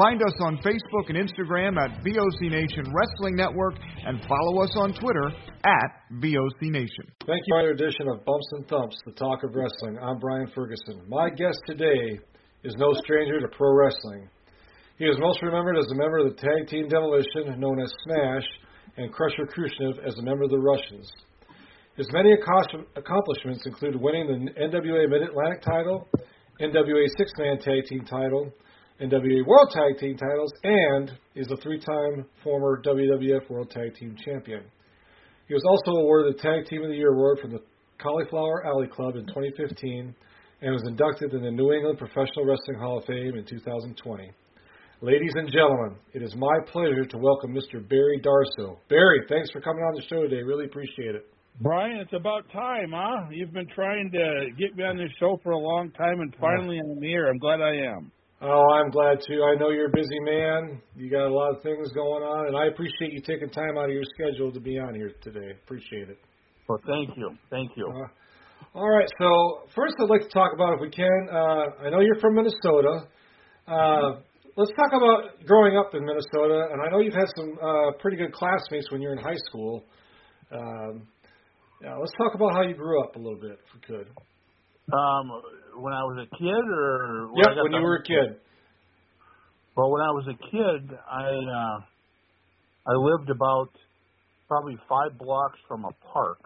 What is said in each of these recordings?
Find us on Facebook and Instagram at VOC Nation Wrestling Network and follow us on Twitter at VOC Nation. Thank you for your edition of Bumps and Thumps, the talk of wrestling. I'm Brian Ferguson. My guest today is no stranger to pro wrestling. He is most remembered as a member of the Tag Team Demolition, known as Smash, and Crusher Khrushchev as a member of the Russians. His many accomplishments include winning the NWA Mid Atlantic title, NWA Six Man Tag Team title, NWA World Tag Team titles, and is a three-time former WWF World Tag Team Champion. He was also awarded the Tag Team of the Year award from the Cauliflower Alley Club in 2015 and was inducted in the New England Professional Wrestling Hall of Fame in 2020. Ladies and gentlemen, it is my pleasure to welcome Mr. Barry Darsow. Barry, thanks for coming on the show today. Really appreciate it. Brian, it's about time, huh? You've been trying to get me on this show for a long time, and finally I'm here. I'm glad I am. Oh, I'm glad too. I know you're a busy man. You got a lot of things going on, and I appreciate you taking time out of your schedule to be on here today. Appreciate it. Well, thank you. Thank you. Uh, all right. So first, I'd like to talk about, if we can. Uh, I know you're from Minnesota. Uh, let's talk about growing up in Minnesota, and I know you've had some uh, pretty good classmates when you're in high school. Um, yeah, let's talk about how you grew up a little bit, if we could. Um, when I was a kid, or when yep, when you were a kid. Well, when I was a kid, I uh, I lived about probably five blocks from a park,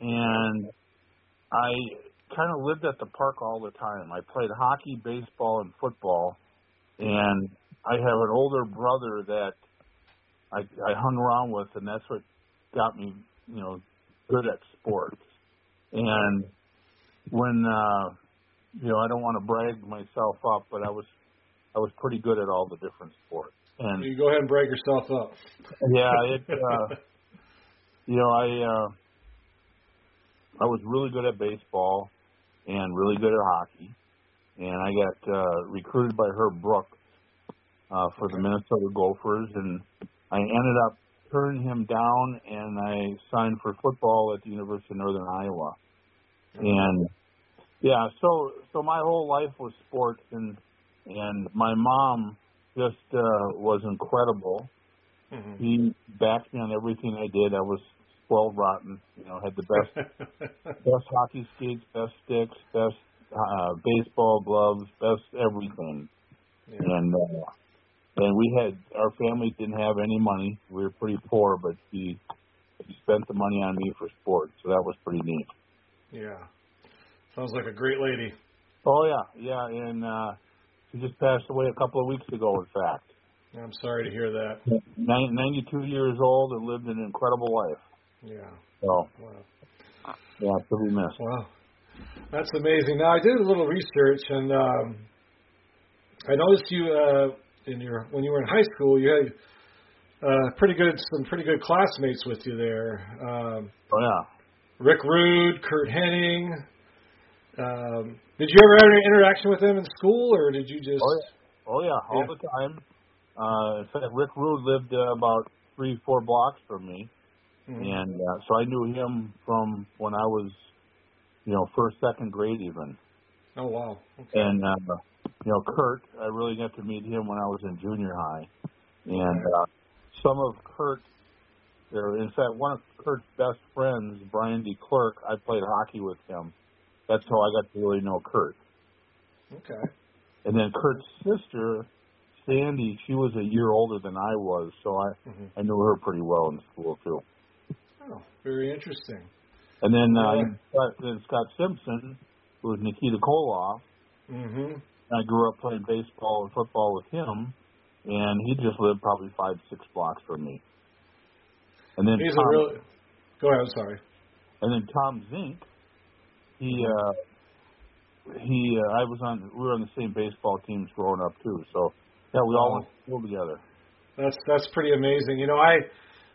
and I kind of lived at the park all the time. I played hockey, baseball, and football, and I have an older brother that I, I hung around with, and that's what got me, you know, good at sports. And when uh, you know, I don't want to brag myself up, but I was I was pretty good at all the different sports. And you go ahead and brag yourself up. Yeah, it. Uh, you know, I uh, I was really good at baseball and really good at hockey, and I got uh, recruited by Herb Brooks uh, for the Minnesota Gophers, and I ended up turning him down, and I signed for football at the University of Northern Iowa, and yeah, so so my whole life was sports, and and my mom just uh, was incredible. Mm-hmm. He backed me on everything I did. I was spoiled rotten. You know, had the best best hockey skates, best sticks, best uh, baseball gloves, best everything. Yeah. And uh, and we had our family didn't have any money. We were pretty poor, but he he spent the money on me for sports, so that was pretty neat. Yeah. Sounds like a great lady. Oh yeah, yeah, and uh, she just passed away a couple of weeks ago. In fact. I'm sorry to hear that. 92 years old and lived an incredible life. Yeah. So, wow. yeah, to be missed. Wow. That's amazing. Now I did a little research and um I noticed you uh in your when you were in high school you had uh pretty good some pretty good classmates with you there. Um Oh yeah. Rick Rude, Curt Hennig. Um did you ever have any interaction with him in school or did you just Oh yeah, oh, yeah. all Yeah. the time. Uh, in fact, Rick Rude lived uh, about three, four blocks from me, Mhm. and uh, so I knew him from when I was, you know, first, second grade even. Oh wow. Okay. And uh, you know, Curt, I really got to meet him when I was in junior high, and uh, some of Curt, there, in fact, one of Curt's best friends, Brian D. Clerk, I played hockey with him. That's how I got to really know Curt. Okay. And then Curt's sister, Sandy, she was a year older than I was, so I Mhm. I knew her pretty well in school too. Oh, very interesting. And then uh, Yeah. Then Scott Simpson, who was Nikita Koloff. Mm-hmm. I grew up playing baseball and football with him, and he just lived probably five, six blocks from me. And then He's Tom, a real Go ahead, I'm sorry. and then Tom Zink, he uh, he uh, I was on we were on the same baseball teams growing up too. So yeah, we all Wow. went to school together. That's that's pretty amazing. You know, I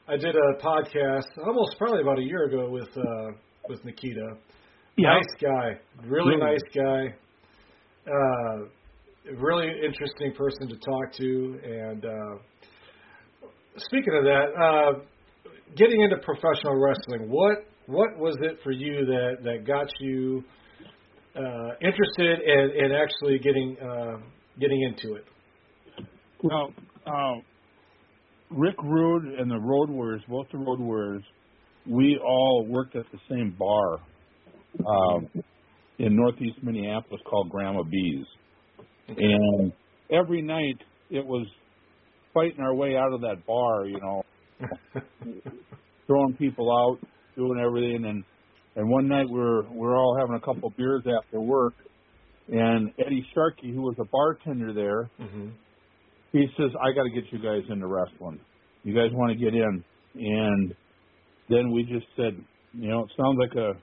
I did a podcast almost probably about a year ago with uh with Nikita. Nice guy, really Really. nice guy. Uh really interesting person to talk to and uh speaking of that, uh getting into professional wrestling, what what was it for you that that got you uh interested in in actually getting uh getting into it? Well, uh, Rick Rude and the Road Warriors, both the Road Warriors, we all worked at the same bar um, in Northeast Minneapolis called Grandma B's, and every night it was fighting our way out of that bar, you know, throwing people out, doing everything, and and one night we were we were all having a couple beers after work, and Eddie Sharkey, who was a bartender there, Mhm. he says, I got to get you guys into wrestling. You guys want to get in? And then we just said, you know, it sounds like a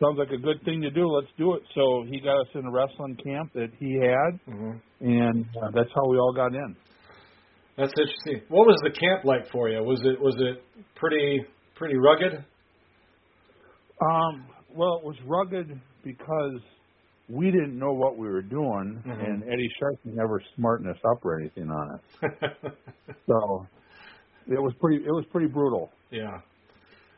sounds like a good thing to do. Let's do it. So he got us in a wrestling camp that he had, Mhm. and uh, that's how we all got in. That's interesting. What was the camp like for you? Was it was it pretty pretty rugged? Um, well, it was rugged because we didn't know what we were doing, Mhm. and Eddie Sharkey never smartened us up or anything on it. So it was pretty. It was pretty brutal. yeah,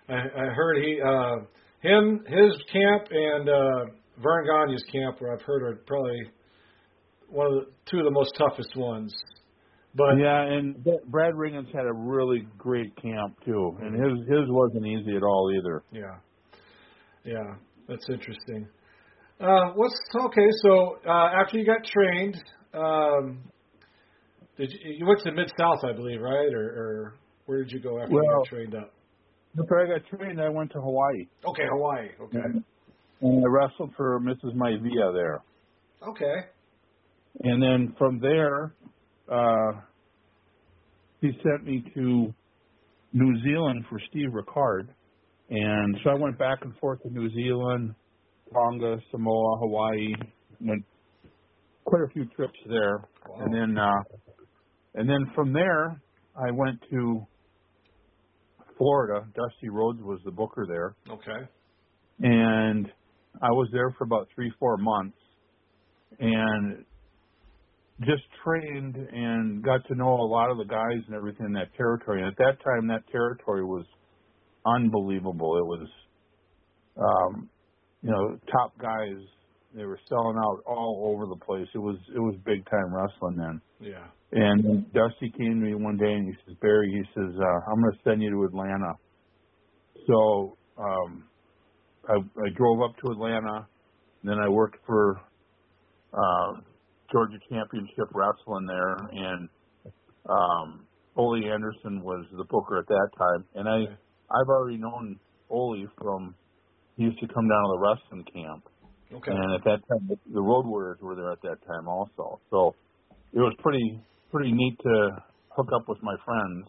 I, I heard he uh, him his camp and uh, Verne Gagne's camp, where I've heard are probably one of the two of the most toughest ones. But yeah, and Brad Rheingans had a really great camp too, and his his wasn't easy at all either. yeah, yeah, that's interesting. Uh, what's okay? So uh, after you got trained, um, did you, you went to Mid South, I believe, right? Or, or where did you go after you got trained up? After I got trained, I went to Hawaii, Okay, Hawaii. Okay, and I wrestled for Mrs. Maivia there. okay. And then from there, uh, he sent me to New Zealand for Steve Rickard. And so I went back and forth to New Zealand, Tonga, Samoa, Hawaii, went quite a few trips there. Wow. And then, uh, and then from there, I went to Florida. Dusty Rhodes was the booker there Okay. and I was there for about three, four months, and just trained and got to know a lot of the guys and everything in that territory. And at that time, that territory was unbelievable. It was, um, you know, top guys. They were selling out all over the place. It was it was big time wrestling then. Yeah. And Dusty came to me one day and he says, Barry, he says, uh, I'm going to send you to Atlanta. So um, I, I drove up to Atlanta. And then I worked for uh, Georgia Championship Wrestling there, and um, Ole Anderson was the booker at that time. And I. I've already known Ole from he used to come down to the wrestling camp. Okay. And at that time, the- Road Warriors were there at that time also. So it was pretty pretty neat to hook up with my friends.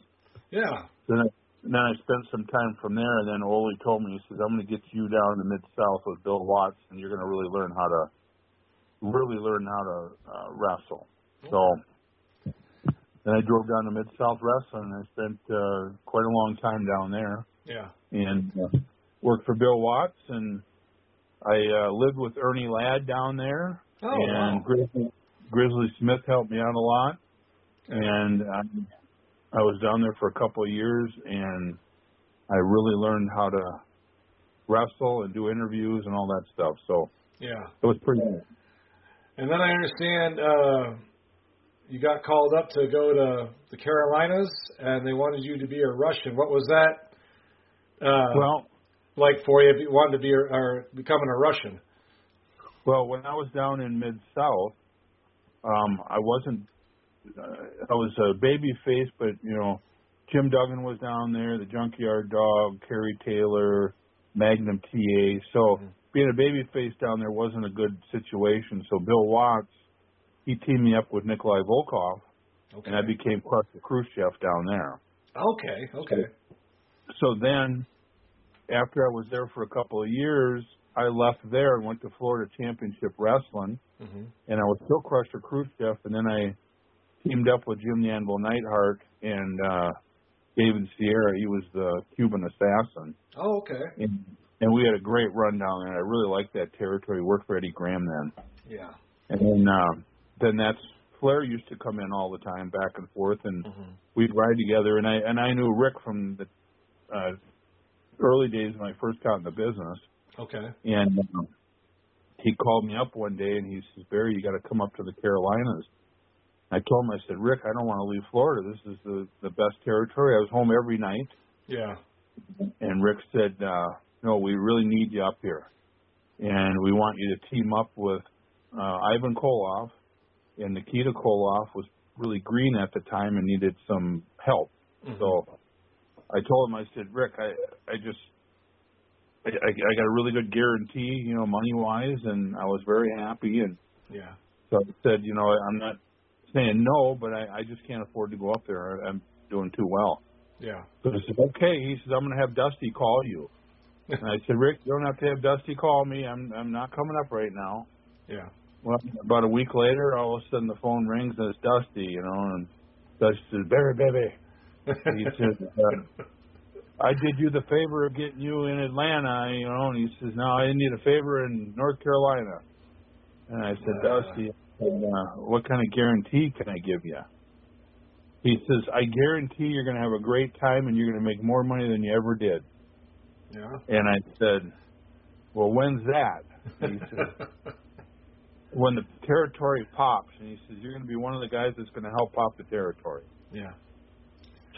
Yeah. Then I, then I spent some time from there, and then Ole told me, he says, "I'm going to get you down in the mid South with Bill Watts, and you're going to really learn how to really learn how to uh, wrestle." So then I drove down to Mid South Wrestling, and I spent uh, quite a long time down there. Yeah. And uh, worked for Bill Watts, and I uh, lived with Ernie Ladd down there, Oh, and wow. Grizzly, Grizzly Smith helped me out a lot, and I, I was down there for a couple of years, and I really learned how to wrestle and do interviews and all that stuff. So Yeah. it was pretty. neat. And then I understand uh, you got called up to go to the Carolinas, and they wanted you to be a Russian. What was that uh, Well, like for you? If you wanted to be a, or becoming a Russian? well, when I was down in Mid South, um, I wasn't. Uh, I was a baby face, but you know, Jim Duggan was down there, the Junkyard Dog, Terry Taylor, Magnum TA. So being a baby face down there wasn't a good situation. So Bill Watts, he teamed me up with Nikolai Volkov, Okay. and I became Crusher Khrushchev down there. Okay. Okay. So then, after I was there for a couple of years, I left there and went to Florida Championship Wrestling, hmm and I was still Crusher Khrushchev, and then I teamed up with Jim the Anvil Neidhart and uh, David Sierra. He was the Cuban assassin, Oh, okay. and, and we had a great run down there. I really liked that territory. Worked for Eddie Graham then, Yeah. and then uh, then that's Flair used to come in all the time, back and forth, and hmm we'd ride together. And I and I knew Rick from the uh, early days when I first got in the business. Okay. And um, he called me up one day and he says, Barry, you got to come up to the Carolinas. I told him, I said, Rick, I don't want to leave Florida. This is the the best territory. I was home every night. Yeah. And Rick said, uh, No, we really need you up here, and we want you to team up with uh, Ivan Koloff. And Nikita Koloff was really green at the time and needed some help. Mhm. So I told him, I said, Rick, I I just I, I I got a really good guarantee, you know, money wise, and I was very happy. And Yeah. so I said, you know, I'm not saying no, but I, I just can't afford to go up there. I'm doing too well. Yeah. So I said, okay. He says, I'm going to have Dusty call you. And I said, Rick, you don't have to have Dusty call me. I'm I'm not coming up right now. Yeah. Well, about a week later, all of a sudden the phone rings and it's Dusty, you know, and Dusty says, Barry, baby. He says, uh, I did you the favor of getting you in Atlanta, you know, and he says, no, I need a favor in North Carolina. And I said, Uh. Dusty, uh, what kind of guarantee can I give you? He says, I guarantee you're going to have a great time and you're going to make more money than you ever did. Yeah. And I said, well, when's that? He said, when the territory pops. And he says, you're going to be one of the guys that's going to help pop the territory. Yeah.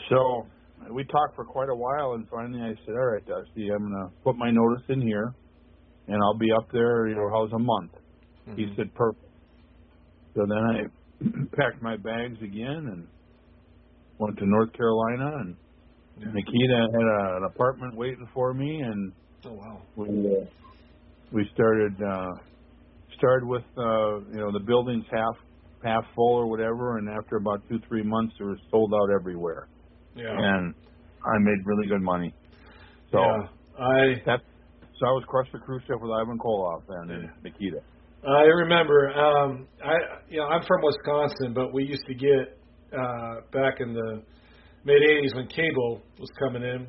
So we talked for quite a while, and finally I said, "All right, Dusty, I'm going to put my notice in here, and I'll be up there. You know, how's a month?" He Mhm. said, "Perfect." So then I packed my bags again and went to North Carolina, and Yeah. Nikita had a, an apartment waiting for me, and Oh wow. we uh, we started uh, started with uh, you know the building's half half full or whatever, and after about two three months, it was sold out everywhere Yeah. and I made really good money. So yeah. I that so I was crushed the Crusher Khrushchev with Ivan Koloff and Yeah. Nikita. I remember. Um, I you know I'm from Wisconsin, but we used to get uh, back in the mid '80s when cable was coming in.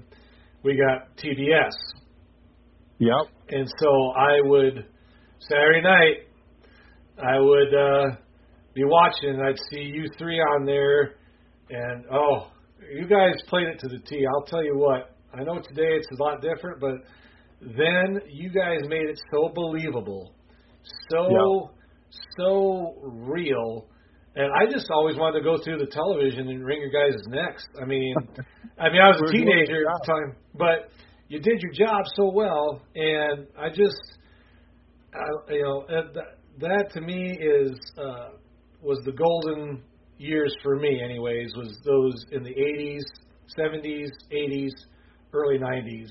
We got TBS, Yep. and so I would Saturday night I would uh, be watching. and I'd see you three on there, and oh, you guys played it to the T. I'll tell you what. I know today it's a lot different, but then you guys made it so believable, so so real. And I just always wanted to go through the television and wring your guys' necks. I mean, I mean, I was a teenager at the time, but you did your job so well, and I just, I, you know, uh, that, that to me is uh, was the golden years for me, anyways. Was those in the '80s, '70s, '80s, early '90s,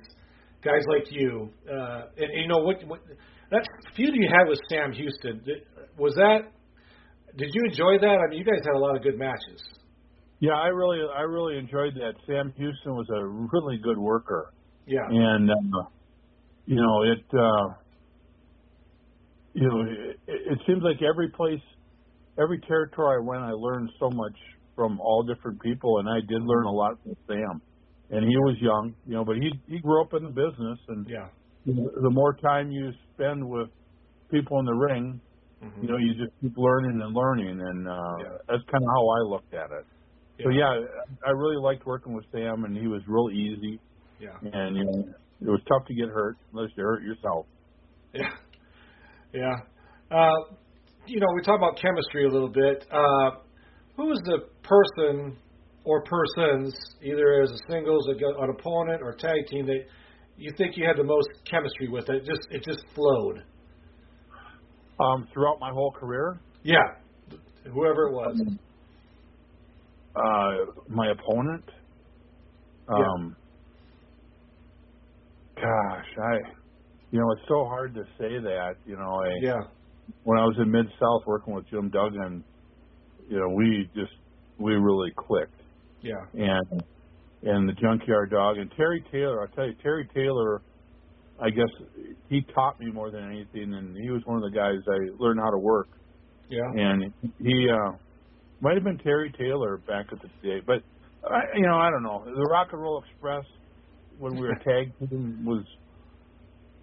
guys like you, uh, and, and you know what, what that feud you had with Sam Houston was that. Did you enjoy that? I mean, you guys had a lot of good matches. Yeah, I really, I really enjoyed that. Sam Houston was a really good worker. Yeah. And uh, you know, it, uh, you know, it, it seems like every place, every territory I went, I learned so much from all different people, and I did learn a lot from Sam. And he was young, you know, but he he grew up in the business, and yeah, the more time you spend with people in the ring, mm-hmm. you know, you just keep learning and learning, and uh, yeah. that's kind of how I looked at it. Yeah. So yeah, I really liked working with Sam, and he was real easy. Yeah. And you know, it was tough to get hurt unless you hurt yourself. Yeah. Yeah. Uh, you know, we talk about chemistry a little bit. Uh, who is the person or persons, either as a singles, an opponent, or tag team that you think you had the most chemistry with? It just it just flowed. Um, throughout my whole career. Yeah, whoever it was. Uh, my opponent. Um, yeah. Gosh, I, you know, it's so hard to say that. You know, I, yeah. When I was in Mid South working with Jim Duggan, you know, we just we really clicked. Yeah. And and the Junkyard Dog and Terry Taylor. I'll tell you, Terry Taylor. I guess he taught me more than anything, and he was one of the guys I learned how to work. Yeah. And he uh, might have been Terry Taylor back at the day, but I, you know, I don't know. The Rock and Roll Express when we were tag team was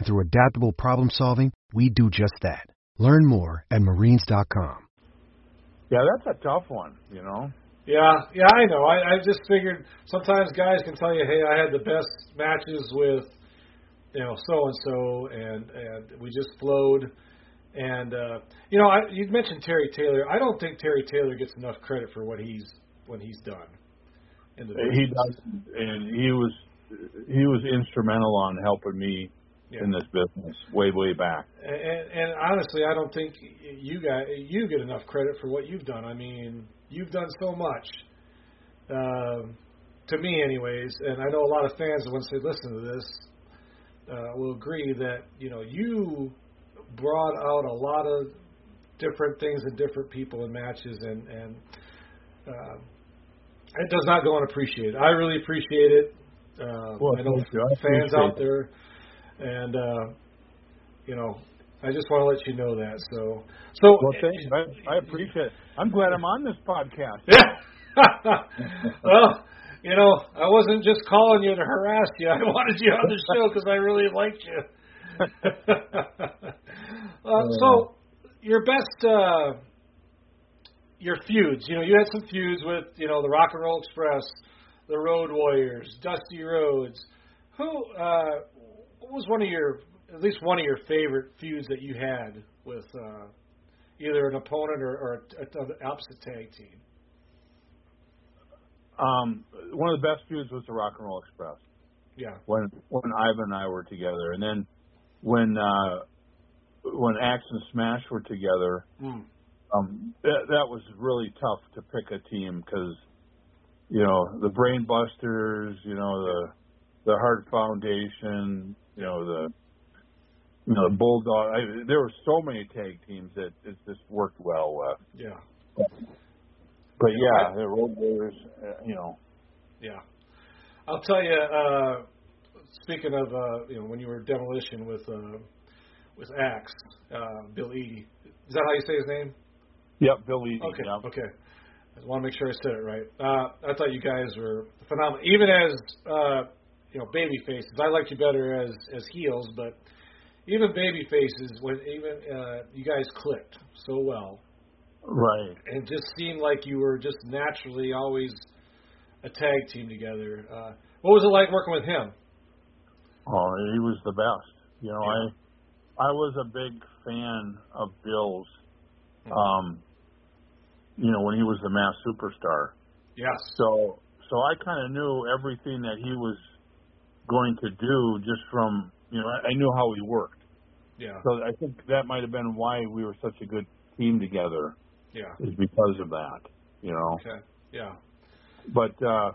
And through adaptable problem solving, we do just that. Learn more at marines.com. Yeah, that's a tough one, you know. Yeah, yeah, I know. I, I just figured sometimes guys can tell you, hey, I had the best matches with, you know, so and so, and and we just flowed. And uh, you know, I, you mentioned Terry Taylor. I don't think Terry Taylor gets enough credit for what he's when he's done. In the he does, and he was he was instrumental on helping me yeah. in this business way way back. And, and honestly, I don't think you got you get enough credit for what you've done. I mean, you've done so much. Uh, to me, anyways, and I know a lot of fans once they listen to this uh, will agree that you know you brought out a lot of different things and different people in matches, and and uh, it does not go unappreciated. I really appreciate it. Uh, well, I know fans out there and uh, you know, I just want to let you know that. So, so well, thank you. I, I appreciate it. I'm glad I'm on this podcast. Yeah. well, you know, I wasn't just calling you to harass you. I wanted you on the show because I really liked you. uh, so, your best, uh, your feuds. You know, you had some feuds with, you know, the Rock and Roll Express, the Road Warriors, Dusty Rhodes. Who? Uh, what was one of your at least one of your favorite feuds that you had with uh, either an opponent or, or a, a, opposite tag team? Um, one of the best feuds was the Rock and Roll Express. Yeah. When when Ivan and I were together, and then when uh, when Axe and Smash were together, mm. um, that, that was really tough to pick a team because you know the Brain Busters, you know the the Hart Foundation, you know the you know the Bulldog. I, there were so many tag teams that it just worked well with. Yeah. But yeah, the Road Warriors, uh, you know. Yeah, I'll tell you. Uh, speaking of, uh, you know, when you were demolition with uh, with Axe, uh, Bill Eadie. Is that how you say his name? Yep, Bill Eadie. Okay. Yep. Okay. I want to make sure I said it right. Uh, I thought you guys were phenomenal, even as uh, you know, baby faces. I liked you better as as heels, but even baby faces, when even uh, you guys clicked so well, right? And it just seemed like you were just naturally always a tag team together. Uh, what was it like working with him? Oh, he was the best. You know, yeah. I I was a big fan of Bill's. Mm-hmm. Um, you know, when he was the Masked Superstar. Yes. So so I kind of knew everything that he was going to do just from you know I, I knew how he worked. Yeah. So I think that might have been why we were such a good team together. Yeah. Is because of that. You know. Okay. Yeah. But uh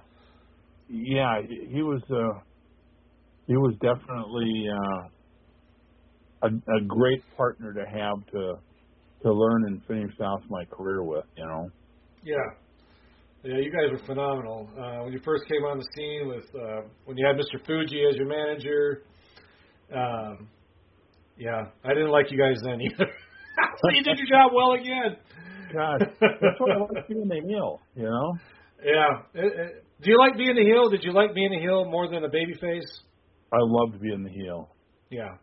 yeah, he was uh he was definitely uh a, a great partner to have to to learn and finish off my career with, you know. Yeah. Yeah, you guys were phenomenal. Uh, when you first came on the scene with uh, when you had Mr. Fuji as your manager, um, yeah, I didn't like you guys then either. so you did your job well again. God, that's what I like being in the heel, you know. Yeah. It, it, do you like being the heel? Did you like being the heel more than a baby face? I loved being the heel. Yeah.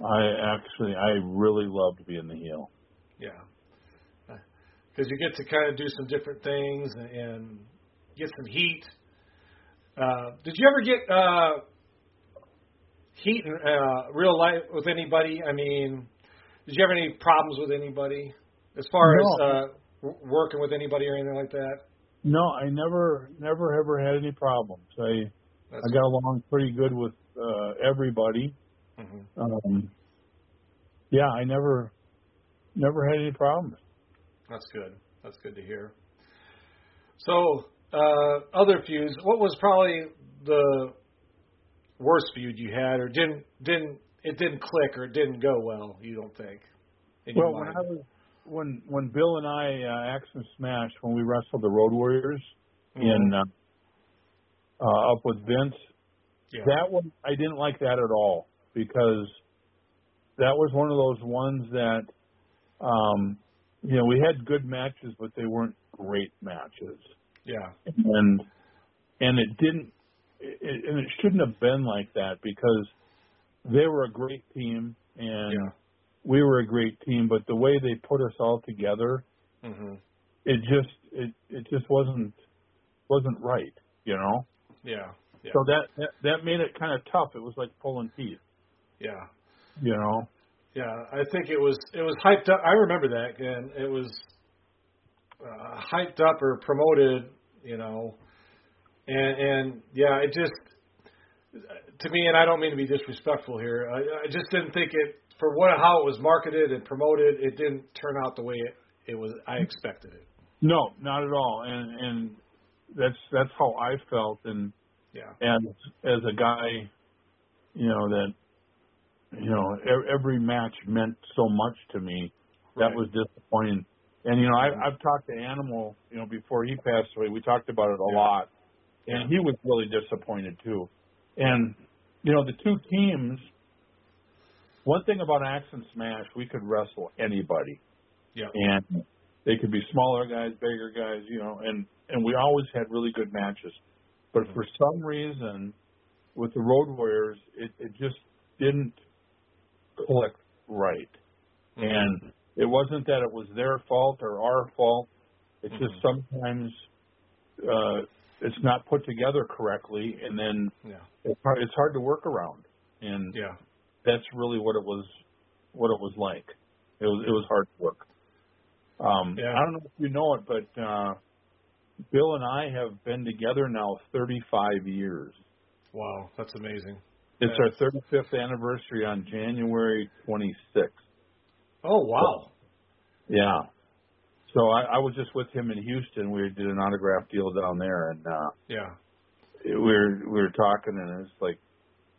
I actually, I really loved being the heel. Yeah. Because you get to kind of do some different things and, and get some heat. Uh, did you ever get uh, heat in uh, real life with anybody? I mean, did you have any problems with anybody as far no. as uh, working with anybody or anything like that? No, I never, never, ever had any problems. I, That's I got along pretty good with uh, everybody. Mm-hmm. Um, yeah, I never, never had any problems. That's good. That's good to hear. So, uh, other feuds. What was probably the worst feud you had, or didn't didn't it didn't click, or it didn't go well? You don't think? well, when I was when when Bill and I uh, Axe and Smash when we wrestled the Road Warriors mm-hmm. in uh, uh, up with Vince, yeah. that one I didn't like that at all because that was one of those ones that um, you know we had good matches, but they weren't great matches. Yeah, and and it didn't, it, and it shouldn't have been like that because they were a great team and. Yeah we were a great team, but the way they put us all together, mm-hmm. it just it it just wasn't wasn't right, you know. Yeah. yeah. So that, that that made it kind of tough. It was like pulling teeth. Yeah. You know. Yeah, I think it was it was hyped up. I remember that, and it was uh, hyped up or promoted, you know, and and yeah, it just to me, and I don't mean to be disrespectful here. I, I just didn't think it for what how it was marketed and promoted, it didn't turn out the way it, it was I expected it. No, not at all. And and that's that's how I felt. And yeah, and as a guy, you know that you know every match meant so much to me. That right. was disappointing. And you know, I, I've talked to Animal. You know, before he passed away, we talked about it a yeah. lot, and he was really disappointed too. And you know, the two teams one thing about Axe and Smash, we could wrestle anybody. Yeah. And they could be smaller guys, bigger guys, you know, and and we always had really good matches. But for some reason, with the Road Warriors, it, it just didn't click right. And it wasn't that it was their fault or our fault. It's mm-hmm. just sometimes uh, it's not put together correctly, and then yeah. it's hard, it's hard to work around. And yeah that's really what it was what it was like. It was it was hard work. Um yeah. I don't know if you know it, but uh Bill and I have been together now 35 years. Wow, that's amazing. It's our 35th anniversary on January 26th. Oh wow! So, yeah. So I, I was just with him in Houston. We did an autograph deal down there, and uh, yeah, we were we were talking, and it's like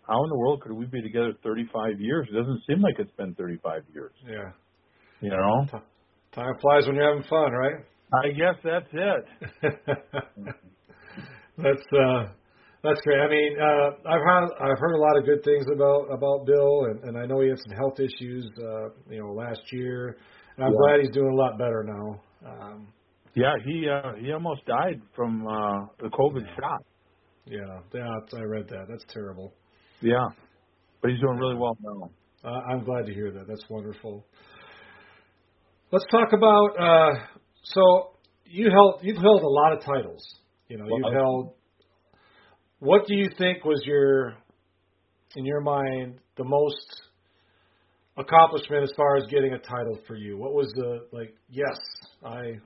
how in the world could we be together 35 years? It doesn't seem like it's been 35 years. Yeah. You know? Time flies when you're having fun, right? I guess that's it. that's uh that's great. I mean, uh I've heard I've heard a lot of good things about about Bill and, and I know he had some health issues uh, you know, last year. And I'm yeah. glad he's doing a lot better now. Um Yeah, he uh, he almost died from uh, the COVID yeah. shot. Yeah, yeah, I read that. That's terrible. Yeah, but he's doing really well now. Uh, I'm glad to hear that. That's wonderful. Let's talk about. Uh, so you held you've held a lot of titles. You know, you've held. What do you think was your, in your mind, the most accomplishment as far as getting a title for you? What was the like? Yes, I.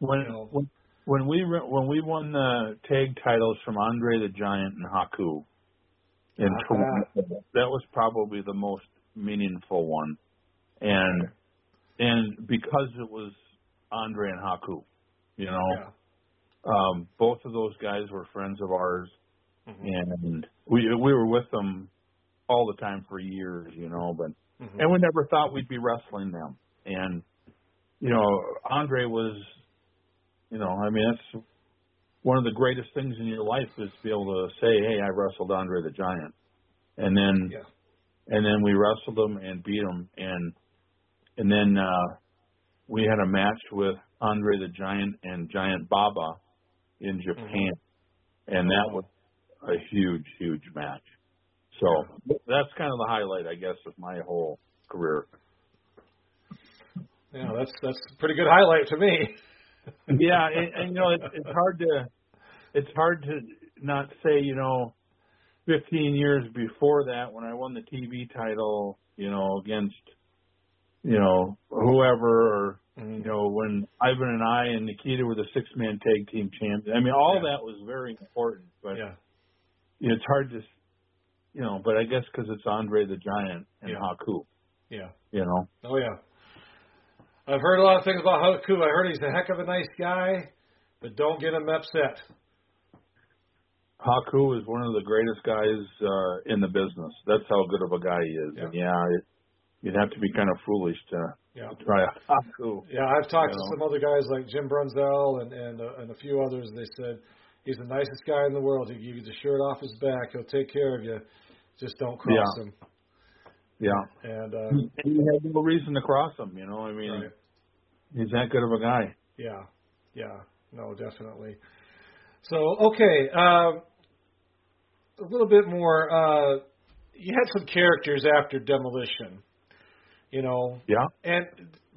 When you know, when when we re- when we won the tag titles from Andre the Giant and Haku in Uh-huh. Toronto, that was probably the most meaningful one, and and because it was Andre and Haku, you know, yeah. Um, both of those guys were friends of ours, Mhm. and we we were with them all the time for years, you know, but Mhm. and we never thought we'd be wrestling them. And you know, Andre was, you know, I mean, that's one of the greatest things in your life is to be able to say, "Hey, I wrestled Andre the Giant," and then Yeah. and then we wrestled him and beat him, and and then uh, we had a match with Andre the Giant and Giant Baba in Japan, mm-hmm. and that was a huge, huge match. So that's kind of the highlight, I guess, of my whole career. Yeah, that's that's a pretty good highlight to me. yeah, and, and you know, it's, it's hard to it's hard to not say, you know, 15 years before that when I won the TV title, you know, against you know whoever, or you know when Ivan and I and Nikita were the six man tag team champions. I mean, all Yeah. that was very important, but yeah. you know, it's hard to, you know, but I guess because it's Andre the Giant and Yeah. Haku, Yeah. you know. Oh yeah. I've heard a lot of things about Haku. I heard he's a heck of a nice guy, but don't get him upset. Haku is one of the greatest guys uh, in the business. That's how good of a guy he is. Yeah. And yeah, it, you'd have to be kind of foolish to Yeah. try Haku. Yeah, I've talked You to know. some other guys like Jim Brunzell and and uh, and a few others. They said he's the nicest guy in the world. He'll give you the shirt off his back. He'll take care of you. Just don't cross Yeah. him. Yeah. And uh, And you have no reason to cross him. You know, I mean, right. he's that good of a guy. Yeah, yeah, no, definitely. So okay, uh, a little bit more. Uh, you had some characters after Demolition, you know, Yeah. and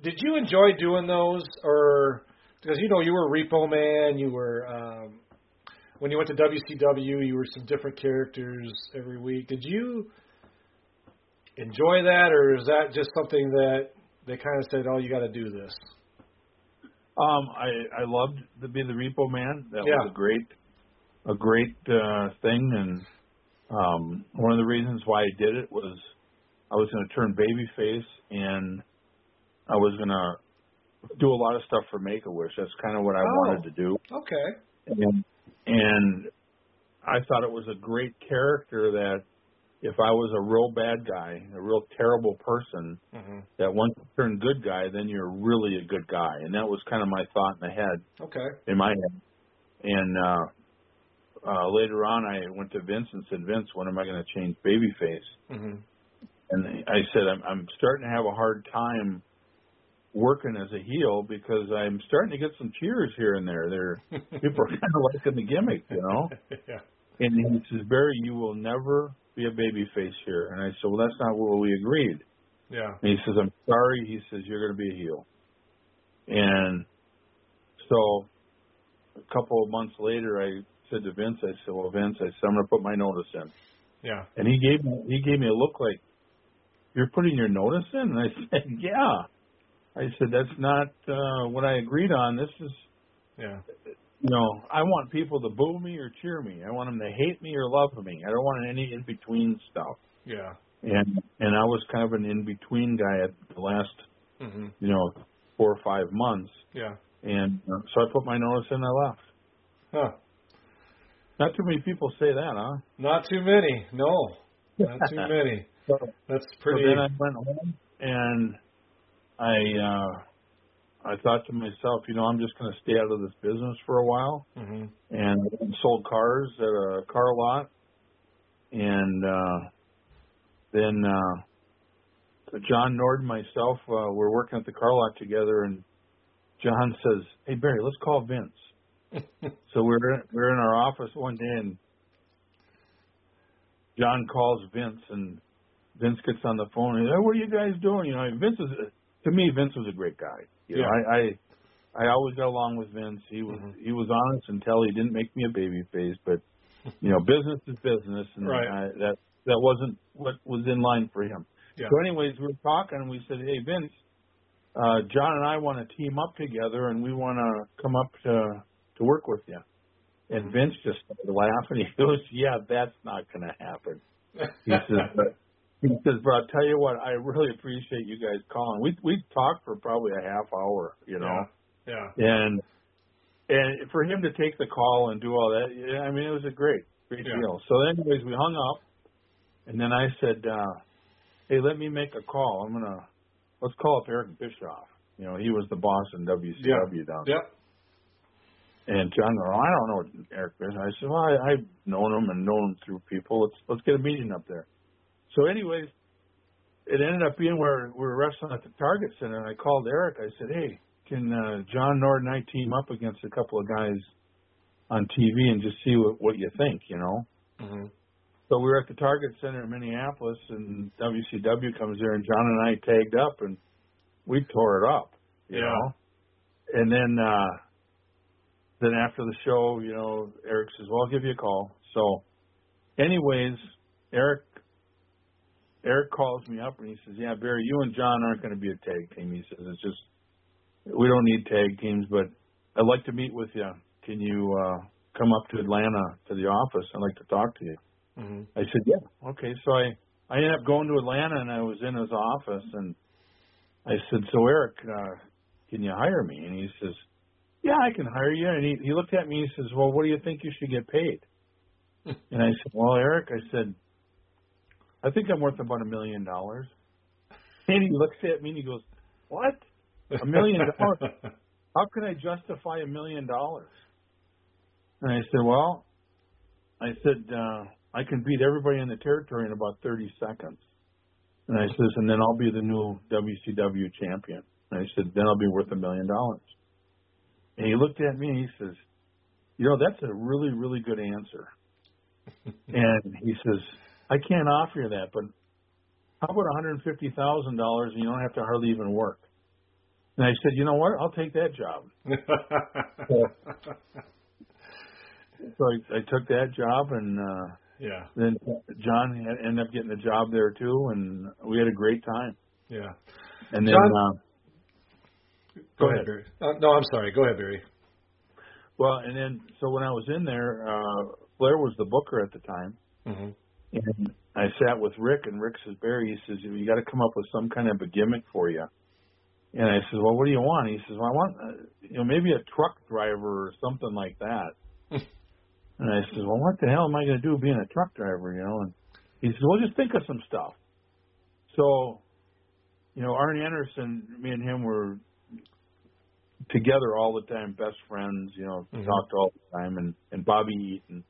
did you enjoy doing those, or because you know you were a Repo Man, you were um, when you went to WCW, you were some different characters every week. Did you enjoy that, or is that just something that they kind of said, "Oh, you got to do this"? Um, I I loved to be the Repo Man. That Yeah. was a great a great uh, thing, and um, one of the reasons why I did it was I was going to turn babyface, and I was going to do a lot of stuff for Make a Wish. That's kind of what I Oh. wanted to do, Okay. and and I thought it was a great character that if I was a real bad guy, a real terrible person, hmm that once you turn good guy, then you're really a good guy. And that was kind of my thought in the head, Okay. in my head. And uh, uh, later on, I went to Vince and said, Vince, when am I going to change babyface? hmm And I said, I'm, I'm starting to have a hard time working as a heel because I'm starting to get some cheers here and there. They're people are kind of liking the gimmick, you know. yeah. And he says, Barry, you will never be a babyface here. And I said, Well, that's not what we agreed. Yeah. And he says, I'm sorry. He says, You're going to be a heel. And so a couple of months later, I said to Vince, I said, Well, Vince, I said, I'm going to put my notice in. Yeah. And he gave me, he gave me a look like, You're putting your notice in? And I said, Yeah. I said, That's not uh, what I agreed on. This is, Yeah. you know, I want people to boo me or cheer me. I want them to hate me or love me. I don't want any in between stuff. Yeah. And and I was kind of an in between guy at the last hmm you know, four or five months. Yeah. And uh, so I put my notice in and I left. Huh. Not too many people say that, huh? Not too many. No. Not too many. So, That's pretty. so then I went home and I uh I thought to myself, you know, I'm just going to stay out of this business for a while. hmm And sold cars at a car lot. And uh then uh John Nord and myself uh, were working at the car lot together, and John says, "Hey Barry, let's call Vince." so we're in, we're in our office one day, and John calls Vince, and Vince gets on the phone and, hey, "What are you guys doing?" You know, Vince is to me, Vince was a great guy. You yeah. know, I, I I always got along with Vince. He was mm-hmm. he was honest until he didn't make me a baby face, but you know, business is business, and right. I, that that wasn't what was in line for him. Yeah. So, anyways, we were talking, and we said, "Hey, Vince, uh, John and I want to team up together, and we want to come up to to work with you." And Vince just started laughing. He goes, "Yeah, that's not going to happen." He says, "But he says, but I'll tell you what, I really appreciate you guys calling. We we talked for probably a half hour, you know. Yeah. yeah. And and for him to take the call and do all that, yeah, I mean, it was a great great yeah. deal. So, anyways, we hung up, and then I said, uh, "Hey, let me make a call. I'm gonna let's call up Eric Bischoff. You know, he was the boss in WCW yeah. down there. Yep. And John goes, I don't know Eric Bischoff. I said, Well, I, I've known him and known him through people. Let's let's get a meeting up there. So, anyways, it ended up being where we were wrestling at the Target Center, and I called Eric. I said, "Hey, can uh, John Nord and I team up against a couple of guys on TV and just see what what you think?" You know. Mm-hmm. So we were at the Target Center in Minneapolis, and WCW comes there, and John and I tagged up, and we tore it up. You yeah. know. And then uh then after the show, you know, Eric says, "Well, I'll give you a call." So, anyways, Eric Eric calls me up and he says, "Yeah, Barry, you and John aren't going to be a tag team." He says, "It's just we don't need tag teams, but I'd like to meet with you. Can you uh, come up to Atlanta to the office? I'd like to talk to you." Mm-hmm. I said, "Yeah, okay." So I I ended up going to Atlanta and I was in his office and I said, "So Eric, uh, can you hire me?" And he says, "Yeah, I can hire you." And he he looked at me and he says, "Well, what do you think you should get paid?" and I said, "Well, Eric," I said. I think I'm worth about a million dollars. And he looks at me and he goes, What? A million dollars? How can I justify a million dollars? And I said, Well, I said, uh, I can beat everybody in the territory in about 30 seconds. And I says, and then I'll be the new WCW champion. And I said, then I'll be worth a million dollars. And he looked at me and he says, you know, that's a really, really good answer. and he says, I can't offer you that, but how about one hundred fifty thousand dollars and you don't have to hardly even work? And I said, you know what? I'll take that job. so I, I took that job, and uh, yeah. Then John had, ended up getting a job there too, and we had a great time. Yeah. And then, John, uh, go, go ahead. Barry. Uh, no, I'm sorry. Go ahead, Barry. well, and then so when I was in there, uh, Flair was the booker at the time. Mm-hmm. And I sat with Rick, and Rick says, Barry, he says, you got to come up with some kind of a gimmick for you. And I said, well, what do you want? He says, well, I want, uh, you know, maybe a truck driver or something like that. and I said, well, what the hell am I going to do being a truck driver, you know? And he says, well, just think of some stuff. So, you know, Arn Anderson, me and him were together all the time, best friends, you know, Mhm. talked all the time, and, and Bobby Eaton.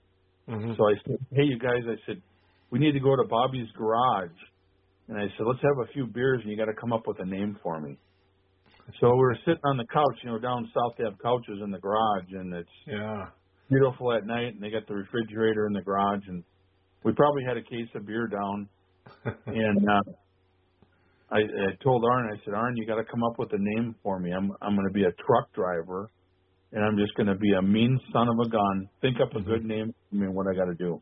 Mm-hmm. So I said, hey, you guys, I said, we need to go to Bobby's garage. And I said, let's have a few beers and you got to come up with a name for me. So we were sitting on the couch, you know, down south they have couches in the garage and it's Yeah. beautiful at night and they got the refrigerator in the garage and we probably had a case of beer down and uh I, I told Arn, I said, Arn, you got to come up with a name for me. I'm I'm going to be a truck driver, and I'm just going to be a mean son of a gun. Think up a good name for me and what I got to do.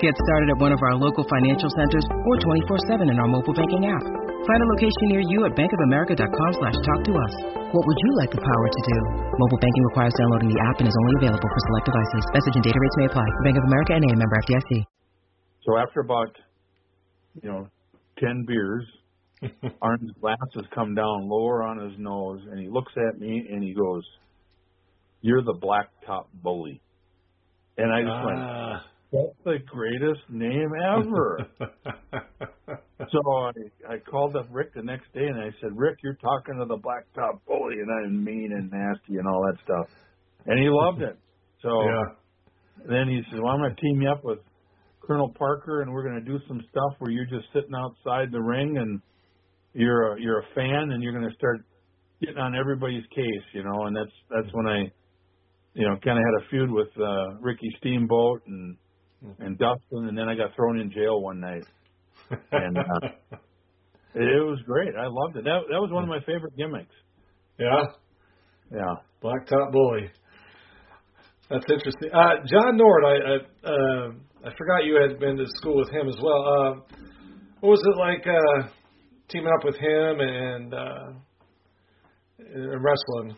Get started at one of our local financial centers or 24-7 in our mobile banking app. Find a location near you at bankofamerica.com slash talk to us. What would you like the power to do? Mobile banking requires downloading the app and is only available for select devices. Message and data rates may apply. Bank of America and a member FDIC. So after about, you know, 10 beers, Arn's glasses come down lower on his nose, and he looks at me and he goes, "You're the blacktop bully." And I just Ah. went, that's the greatest name ever. so I I called up Rick the next day and I said, Rick, you're talking to the blacktop bully and I'm mean and nasty and all that stuff. And he loved it. So yeah. then he said, Well, I'm gonna team you up with Colonel Parker and we're gonna do some stuff where you're just sitting outside the ring and you're a you're a fan and you're gonna start getting on everybody's case, you know, and that's that's when I you know, kind of had a feud with uh Ricky Steamboat and and Dustin, and then I got thrown in jail one night, and uh, it, it was great. I loved it. That that was one of my favorite gimmicks. Yeah, yeah. Blacktop Bully. That's interesting. Uh, John Nord, I I, uh, I forgot you had been to school with him as well. Uh, what was it like uh, teaming up with him and uh, and wrestling?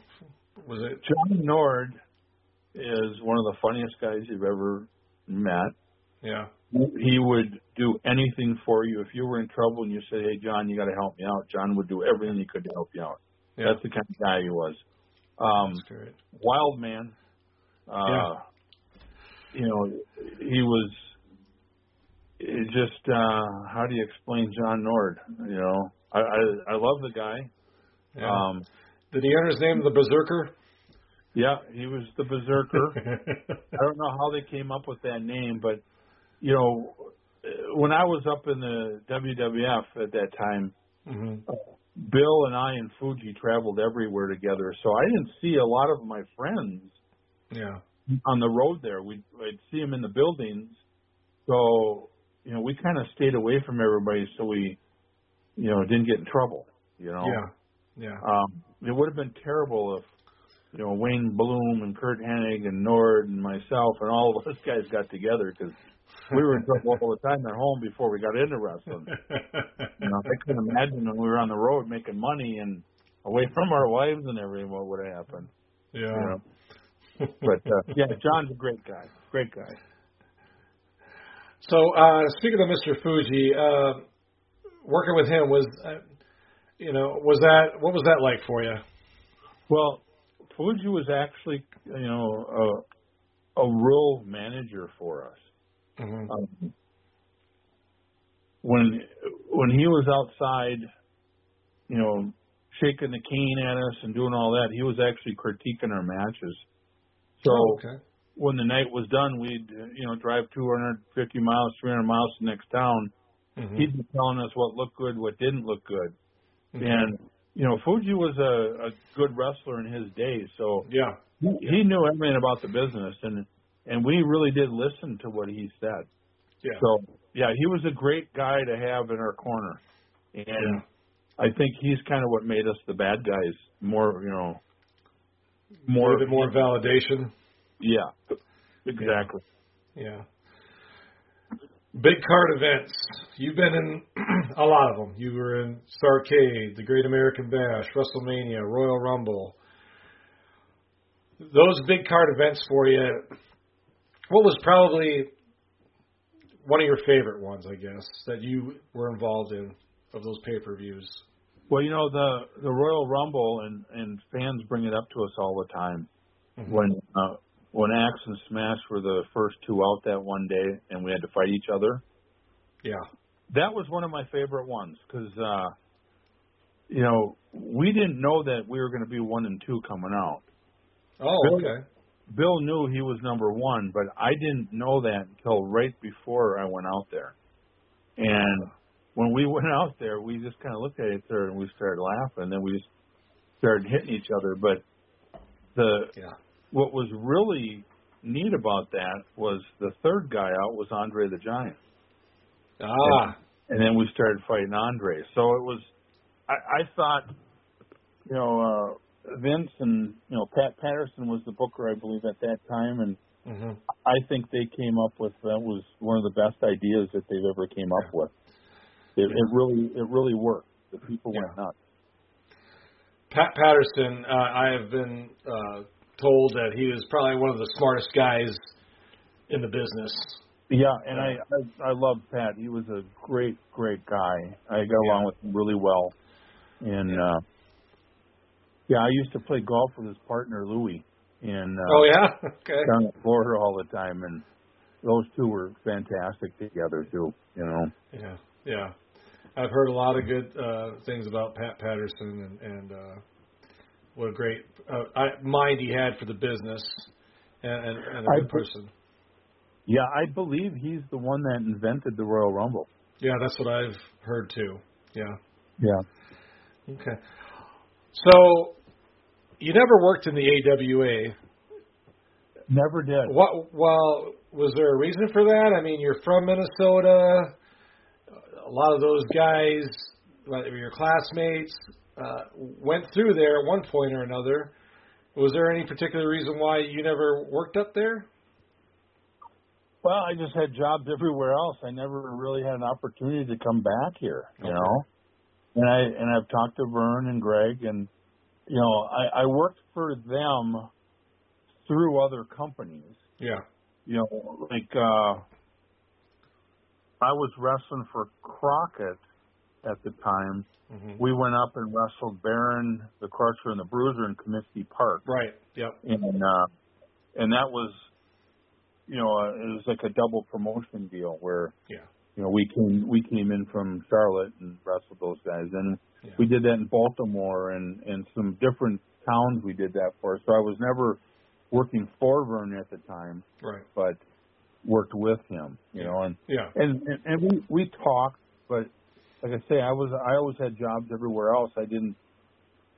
Was it John Nord is one of the funniest guys you've ever met. Yeah. He would do anything for you. If you were in trouble and you said, "Hey, John, you got to help me out," John would do everything he could to help you out. Yeah. That's the kind of guy he was. Um, That's great. Wild man. Uh, Yeah. You know, he was it just. uh How do you explain John Nord? You know, I I, I love the guy. Yeah. Um, Did he earn his name, the Berserker? Yeah, he was the berserker. I don't know how they came up with that name, but you know, when I was up in the WWF at that time, hmm Bill and I and Fuji traveled everywhere together, so I didn't see a lot of my friends Yeah. on the road there. We'd, I'd see them in the buildings, so you know we kind of stayed away from everybody, so we, you know, didn't get in trouble. You know, Yeah. Yeah. um, it would have been terrible if you know Wayne Bloom and Curt Hennig and Nord and myself and all of us guys got together because we were in trouble all the time at home before we got into wrestling. You know, I couldn't imagine when we were on the road making money and away from our wives and everything what would have happened. yeah. You know? But uh, yeah, John's a great guy. Great guy. So uh, speaking of Mr. Fuji, uh, working with him was, uh, you know, was that what was that like for you? Well, Fuji was actually, you know, a, a real manager for us. Mm-hmm. Um, when when he was outside, you know, shaking the cane at us and doing all that, he was actually critiquing our matches. So Oh, okay. when the night was done, we'd you know drive 250 miles, 300 miles to the next town. Mhm. He'd be telling us what looked good, what didn't look good, Mhm. and you know Fuji was a, a good wrestler in his day, so yeah, he, he knew everything about the business, and and we really did listen to what he said. yeah, So yeah, he was a great guy to have in our corner, and Yeah. I think he's kind of what made us the bad guys. More, you know, more more validation. Yeah, exactly. Yeah. Big card events. You've been in a lot of them. You were in Starcade, the Great American Bash, WrestleMania, Royal Rumble. Those big card events for you. What was probably one of your favorite ones, I guess, that you were involved in of those pay per views? Well, you know the the Royal Rumble and and fans bring it up to us all the time Mhm. when uh, when Axe and Smash were the first two out that one day and we had to fight each other. Yeah. That was one of my favorite ones because uh, you know we didn't know that we were going to be one and two coming out. Oh, Bill- okay. Bill knew he was number one, but I didn't know that until right before I went out there. And when we went out there, we just kind of looked at each other and we started laughing. And then we just started hitting each other. But the Yeah. What was really neat about that was the third guy out was Andre the Giant, Ah. and then we started fighting Andre. So it was, I, I thought, you know, uh, Vince and you know Pat Patterson was the booker, I believe, at that time, and hmm I think they came up with that was one of the best ideas that they've ever came up with. It, it really it really worked. The people went nuts. Pat Patterson, uh, I have been uh, told that he is probably one of the smartest guys in the business. Yeah, and I, I I love Pat. He was a great great guy. I got along with him really well. And uh yeah, I used to play golf with his partner Louis in uh, oh yeah, okay. down in Florida all the time and those two were fantastic together too. You know. Yeah, yeah. I've heard a lot of good uh, things about Pat Patterson and, and uh, what a great uh, I, mind he had for the business and, and, and a good I, person. Yeah, I believe he's the one that invented the Royal Rumble. Yeah, that's what I've heard too. Yeah. Yeah. Okay. So you never worked in the AWA. Never did. What? Well, was there a reason for that? I mean, you're from Minnesota. A lot of those guys, your classmates, uh, went through there at one point or another. Was there any particular reason why you never worked up there? Well, I just had jobs everywhere else. I never really had an opportunity to come back here, you okay. know. And I and I've talked to Verne and Greg, and you know, I, I worked for them through other companies. Yeah. You know, like uh I was wrestling for Crockett at the time. Mm-hmm. We went up and wrestled Baron, the Crusher, and the Bruiser in Comiskey Park. Right. Yep. And uh, and that was, you know, uh, it was like a double promotion deal where, yeah, you know, we came we came in from Charlotte and wrestled those guys, and yeah. we did that in Baltimore and and some different towns. We did that for. So I was never working for Verne at the time, right? But worked with him, you know, and yeah, and and, and we we talked, but like I say, I was I always had jobs everywhere else. I didn't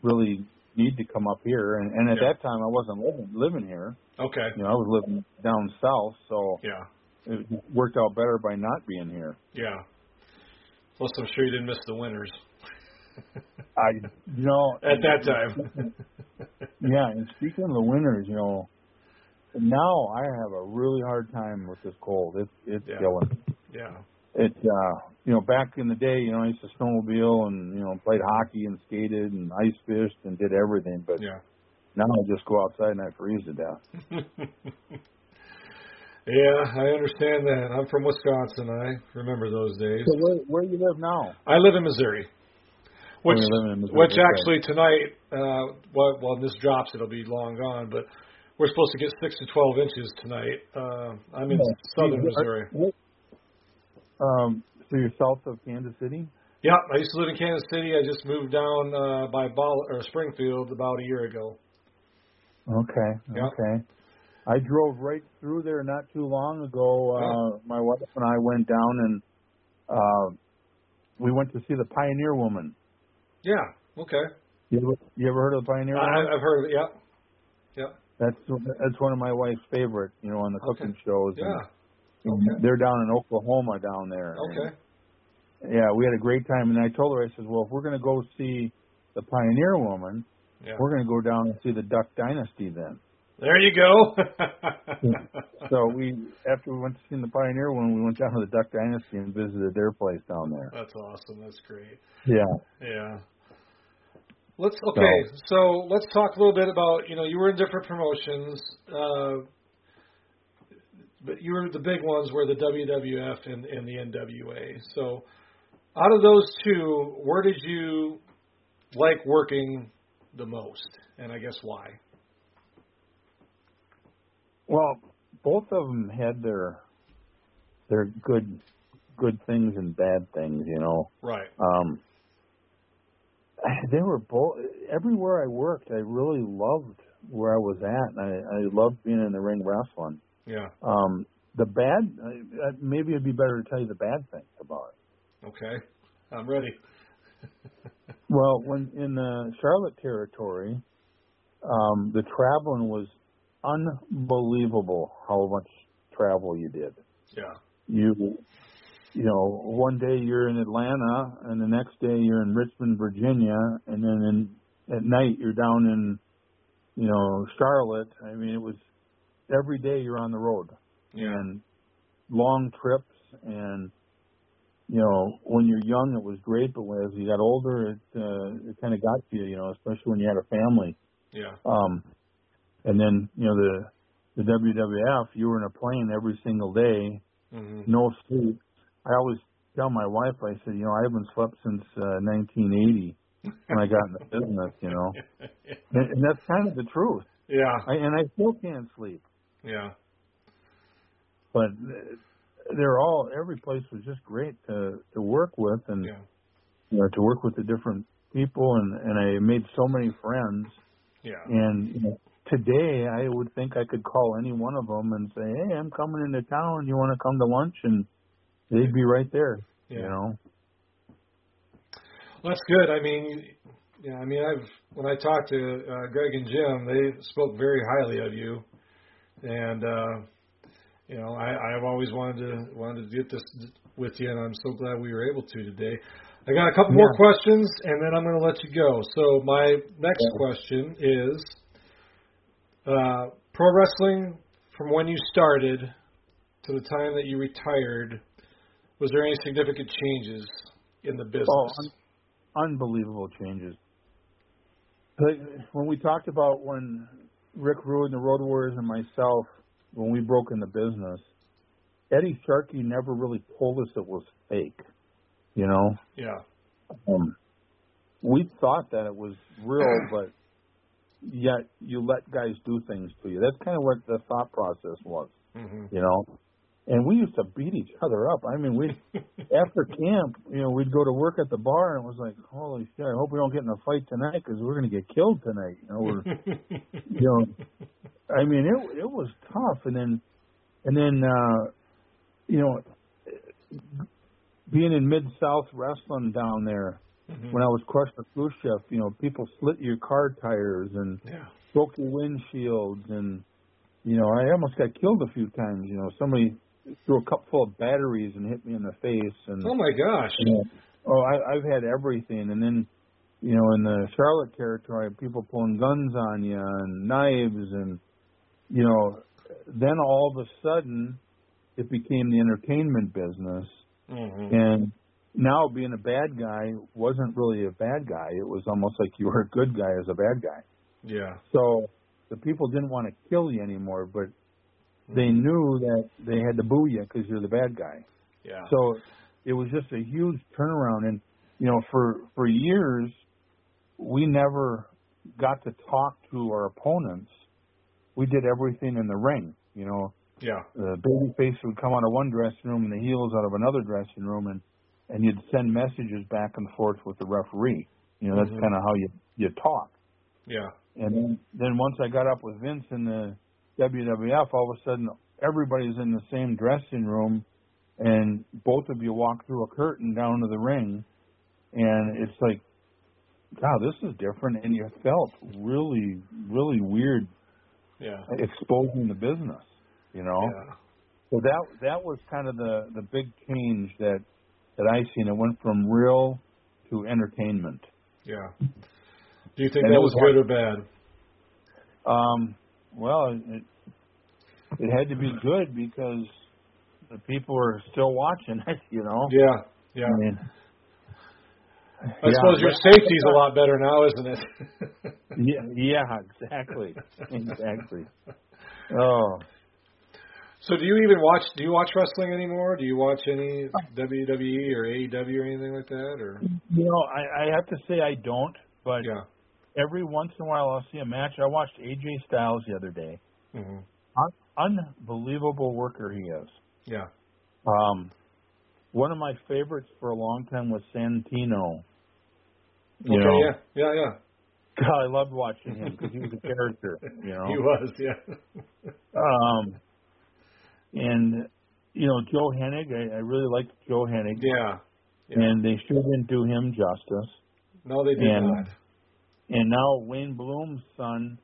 really need to come up here, and, and at yeah. that time I wasn't living living here. Okay, you know, I was living down south, so yeah, it worked out better by not being here. Yeah. Plus, I'm sure you didn't miss the winters. I, you know, at that time. yeah, and speaking of the winters, you know, now I have a really hard time with this cold. It's it's yeah. killing. Yeah. It's uh you know, back in the day, you know, I used to snowmobile and, you know, played hockey and skated and ice fished and did everything, but yeah. now I just go outside and I freeze to death. yeah, I understand that. I'm from Wisconsin. I remember those days. So where where you live now? I live in Missouri. Which, oh, in Missouri. which okay. actually tonight, uh, well, well, when this drops, it'll be long gone. But we're supposed to get six to twelve inches tonight. Uh, I'm in yeah. southern Missouri. Um, so you're south of Kansas City? Yeah, I used to live in Kansas City. I just moved down uh, by Bolivar Springfield about a year ago. Okay. Yep. Okay. I drove right through there not too long ago. Uh, my wife and I went down and uh, we went to see the Pioneer Woman. Yeah. Okay. You ever, you ever heard of the Pioneer Woman? I, I've heard of it. Yep. Yep. That's that's one of my wife's favorite. You know, on the cooking okay. shows. Yeah. And, okay. They're down in Oklahoma down there. Okay. Yeah, we had a great time, and I told her, I said, well, if we're going to go see the Pioneer Woman, yeah. we're going to go down and see the Duck Dynasty then. There you go. so we, after we went to see the Pioneer Woman, we went down to the Duck Dynasty and visited their place down there. That's awesome. That's great. Yeah. Yeah. Let's okay. So, so let's talk a little bit about you know you were in different promotions, uh, but you were the big ones were the WWF and, and the NWA. So out of those two, where did you like working the most, and I guess why? Well, both of them had their their good good things and bad things, you know. Right. Um they were both everywhere I worked. I really loved where I was at, and I, I loved being in the ring wrestling. Yeah. Um, the bad, uh, maybe it'd be better to tell you the bad things about it. Okay, I'm ready. well, when in the Charlotte territory, um, the traveling was unbelievable. How much travel you did. Yeah. You you know, one day you're in Atlanta and the next day you're in Richmond, Virginia, and then in, at night you're down in, you know, Charlotte. I mean, it was every day you're on the road yeah. and long trips. And you know, when you're young, it was great, but as you got older, it uh, it kind of got to you, you know, especially when you had a family. Yeah. Um, and then you know the the WWF, you were in a plane every single day, mm-hmm. no sleep I always tell my wife, I said, you know, I haven't slept since uh, 1980 when I got in the business, you know, and, and that's kind of the truth. Yeah. I, and I still can't sleep. Yeah. but they're all every place was just great to to work with and yeah. you know to work with the different people and and I made so many friends. Yeah. And you know, today I would think I could call any one of them and say, "Hey, I'm coming into town. You want to come to lunch?" and they'd be right there. Yeah. You know. Well, that's good. I mean, yeah. I mean, I've when I talked to uh, Greg and Jim, they spoke very highly of you, and uh, you know, I, I've always wanted to wanted to get this with you, and I'm so glad we were able to today. I got a couple Yeah. more questions, and then I'm going to let you go. So my next question is, uh, pro wrestling from when you started to the time that you retired, was there any significant changes in the business? Oh, un- unbelievable changes. Like, when we talked about when Rick Rude and the Road Warriors and myself, when we broke in the business, Eddie Sharkey never really told us it was fake. You know, yeah. um, we thought that it was real, but yet you let guys do things to you. That's kind of what the thought process was. Mm-hmm. You know, and we used to beat each other up. I mean, we after camp, you know, we'd go to work at the bar, and it was like, holy shit! I hope we don't get in a fight tonight because we're going to get killed tonight. You know, we're, you know, I mean, it it was tough, and then, and then, uh, you know, being in Mid South wrestling down there Mhm. when I was crushed Krusher Khrushchev, you know, people slit your car tires and Yeah. broke your windshields, and you know, I almost got killed a few times. You know, somebody threw a cup full of batteries and hit me in the face, and Oh my gosh. you know, oh, I, I've had everything, and then you know, in the Charlotte territory, people pulling guns on you and knives, and you know, then all of a sudden, it became the entertainment business, Mm-hmm. and now being a bad guy wasn't really a bad guy. It was almost like you were a good guy as a bad guy. Yeah. So the people didn't want to kill you anymore, but they knew that they had to boo you because you're the bad guy. Yeah. So it was just a huge turnaround, and you know, for for years, we never got to talk to our opponents. We did everything in the ring. You know, Yeah. the baby face would come out of one dressing room and the heels out of another dressing room, and and you'd send messages back and forth with the referee. You know, that's Mhm. kind of how you you talk. Yeah. And then, then once I got up with Vince in the WWF, all of a sudden everybody's in the same dressing room, and both of you walk through a curtain down to the ring, and it's like, God, this is different, and you felt really, really weird Yeah. exposing the business, you know. Yeah. So that that was kind of the the big change that that I seen. It went from real to entertainment. Yeah. Do you think And that was was good or bad? Um, well, it, it had to be good because the people are still watching it, you know. Yeah. Yeah. I mean, I yeah, suppose your but- safety's a lot better now, isn't it? Yeah, yeah, exactly, exactly. Oh, So do you even watch? Do you watch wrestling anymore? Do you watch any WWE or AEW or anything like that? Or you know, I, I have to say I don't, but yeah. Every once in a while I'll see a match. I watched AJ Styles the other day. hmm Un- unbelievable worker he is. Yeah. Um, one of my favorites for a long time was Santino. You okay. know, Yeah. Yeah. Yeah. God, I loved watching him because he was a character. You know, He was. Yeah. Um, and you know Joe Hennig, I, I really liked Joe Hennig. Yeah. Yeah. And they sure didn't do him justice. No, they did and, not. And now Wayne Bloom's son,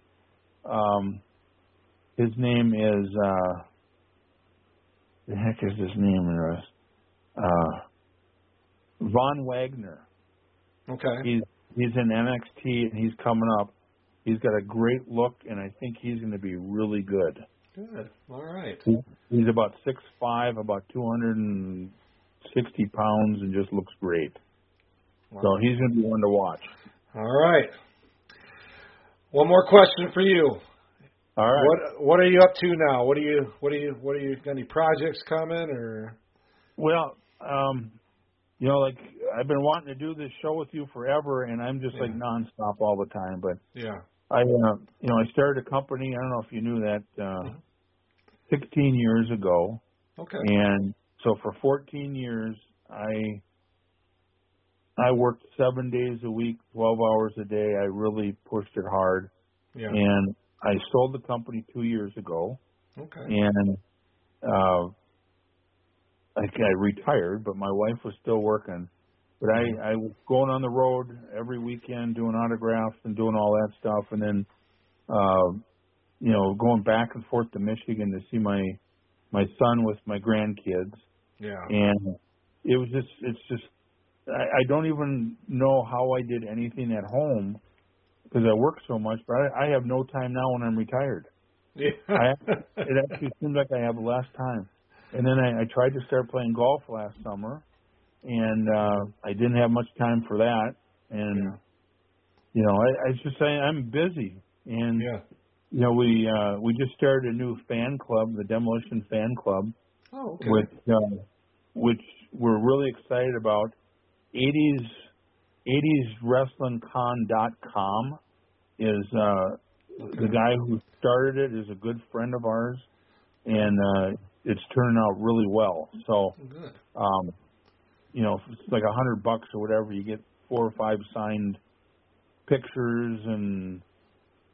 um, his name is uh, the heck is his name? Uh, Von Wagner. Okay. He's he's in NXT and he's coming up. He's got a great look, and I think he's going to be really good. Good. All right. He, he's about six five, about two hundred and sixty pounds, and just looks great. Wow. So he's going to be one to watch. All right. One more question for you. All right. What What are you up to now? What are you What are you What are you got any projects coming or? Well, um, you know, like I've been wanting to do this show with you forever, and I'm just like Yeah. nonstop all the time. But Yeah. I, uh, you know, I started a company. I don't know if you knew that. Uh, Mm-hmm. 16 years ago, Okay. And so for 14 years, I I worked seven days a week, 12 hours a day. I really pushed it hard. Yeah. And I sold the company two years ago. Okay. And uh, I, I retired, but my wife was still working. But I, I was going on the road every weekend doing autographs and doing all that stuff, and then, uh, you know, going back and forth to Michigan to see my my son with my grandkids. Yeah. And it was just, it's just, I, I don't even know how I did anything at home because I work so much, but I, I have no time now when I'm retired. Yeah. I, it actually seems like I have less time. And then I, I tried to start playing golf last summer, and uh, I didn't have much time for that. And Yeah. you know, I, I should say I'm busy. And Yeah. you know, we uh, we just started a new fan club, the Demolition Fan Club, Oh, okay. with uh, which we're really excited about. 80s 80swrestlingcon.com is uh, the guy who started it is a good friend of ours, and uh, it's turning out really well. So, um, you know, it's like a hundred bucks or whatever, you get four or five signed pictures, and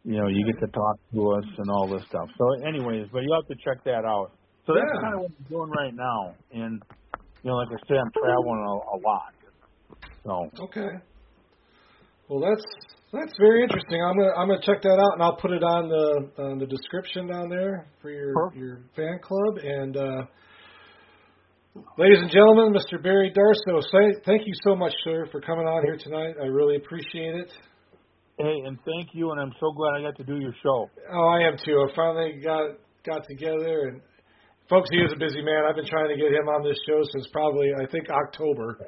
you know, you get to talk to us and all this stuff. So, anyways, but you have to check that out. So that's Yeah. kind of what I'm doing right now, and you know, like I said, I'm traveling a, a lot. So, Okay. Well, that's that's very interesting. I'm gonna I'm gonna check that out, and I'll put it on the on the description down there for your Perfect. your fan club. And uh, ladies and gentlemen, Mr. Barry Darsow, say thank you so much, sir, for coming on here tonight. I really appreciate it. hey, and thank you, and I'm so glad I got to do your show. Oh, I am too. I finally got got together, and folks, he is a busy man. I've been trying to get him on this show since probably I think October.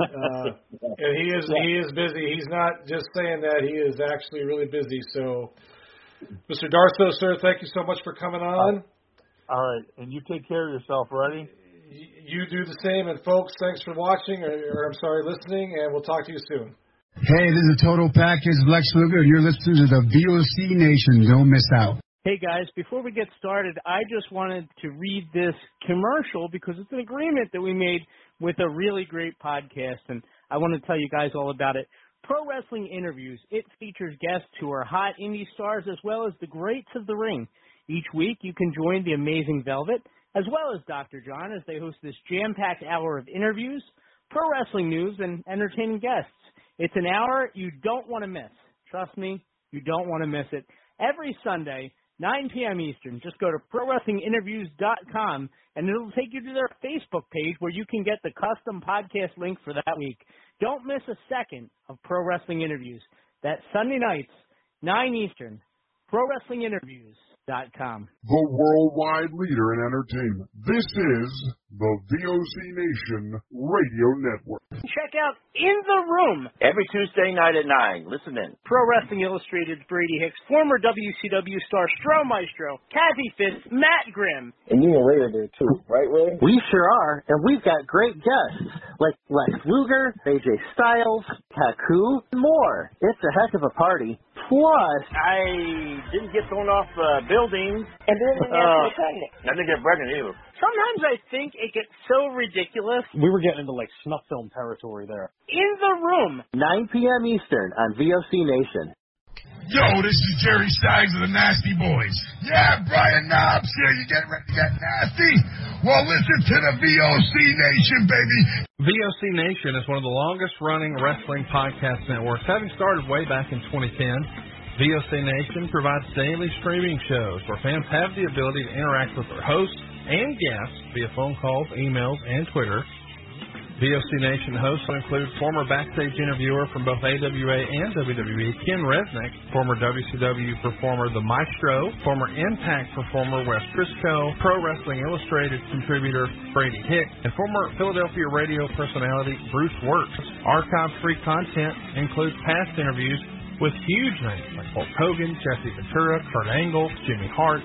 Uh, and he is he is busy. He's not just saying that; he is actually really busy. So, Mr. Darsow, sir, thank you so much for coming on. All right, and you take care of yourself. Ready? Y- You do the same, and folks, thanks for watching, or, or I'm sorry, listening, and we'll talk to you soon. Hey, this is a Total Package Lex Luger, and you're listening to the VOC Nation. Don't miss out. Hey guys, before we get started, I just wanted to read this commercial because it's an agreement that we made with a really great podcast, and I want to tell you guys all about it. Pro Wrestling Interviews. It features guests who are hot indie stars as well as the greats of the ring. Each week, you can join the Amazing Velvet as well as Dr. John as they host this jam-packed hour of interviews, pro wrestling news, and entertaining guests. It's an hour you don't want to miss. Trust me, you don't want to miss it. Every Sunday, 9 p.m. Eastern. Just go to ProWrestlingInterviews.com and it'll take you to their Facebook page where you can get the custom podcast link for that week. Don't miss a second of Pro Wrestling Interviews. That's Sunday nights, 9 Eastern. ProWrestlingInterviews.com. The worldwide leader in entertainment. This is the VOC Nation Radio Network. Check out In the Room. Every Tuesday night at 9. Listen in. Pro Wrestling Illustrated's Brady Hicks, former WCW star Stro Maestro, Kathy Fitz, Matt Grimm. And you and Ray are there too, right, Ray? We sure are, and we've got great guests like Lex Luger, AJ Styles, Taku, and more. It's a heck of a party. Plus, I didn't get thrown off uh, buildings. And didn't get uh. I didn't get pregnant either. Sometimes I think it gets so ridiculous. We were getting into like snuff film territory there. In the Room. 9 p.m. Eastern on VOC Nation. Yo, this is Jerry Sags of the Nasty Boys. Yeah, Brian Knobbs here. You getting ready to get nasty? Well, listen to the VOC Nation, baby. VOC Nation is one of the longest running wrestling podcast networks, having started way back in 2010. VOC Nation provides daily streaming shows where fans have the ability to interact with their hosts and guests via phone calls, emails, and Twitter. VOC Nation hosts will include former backstage interviewer from both AWA and WWE, Ken Resnick, former WCW performer The Maestro, former Impact performer Wes Briscoe, Pro Wrestling Illustrated contributor Brady Hicks, and former Philadelphia radio personality Bruce Wirtz. Archive-free content includes past interviews with huge names like Hulk Hogan, Jesse Ventura, Kurt Angle, Jimmy Hart,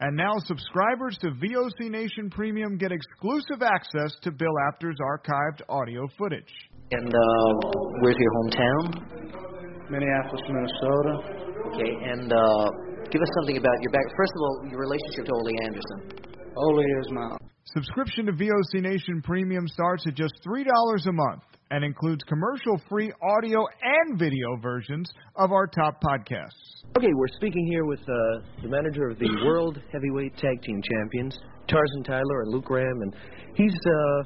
And now subscribers to VOC Nation Premium get exclusive access to Bill Apter's archived audio footage. And uh, where's your hometown? Minneapolis, Minnesota. Okay, and uh, give us something about your back. First of all, your relationship to Ole Anderson. Ole is my. Subscription to VOC Nation Premium starts at just $3 a month and includes commercial free audio and video versions of our top podcasts. Okay, we're speaking here with uh, the manager of the World Heavyweight Tag Team Champions, Tarzan Tyler and Luke Graham, and he's uh,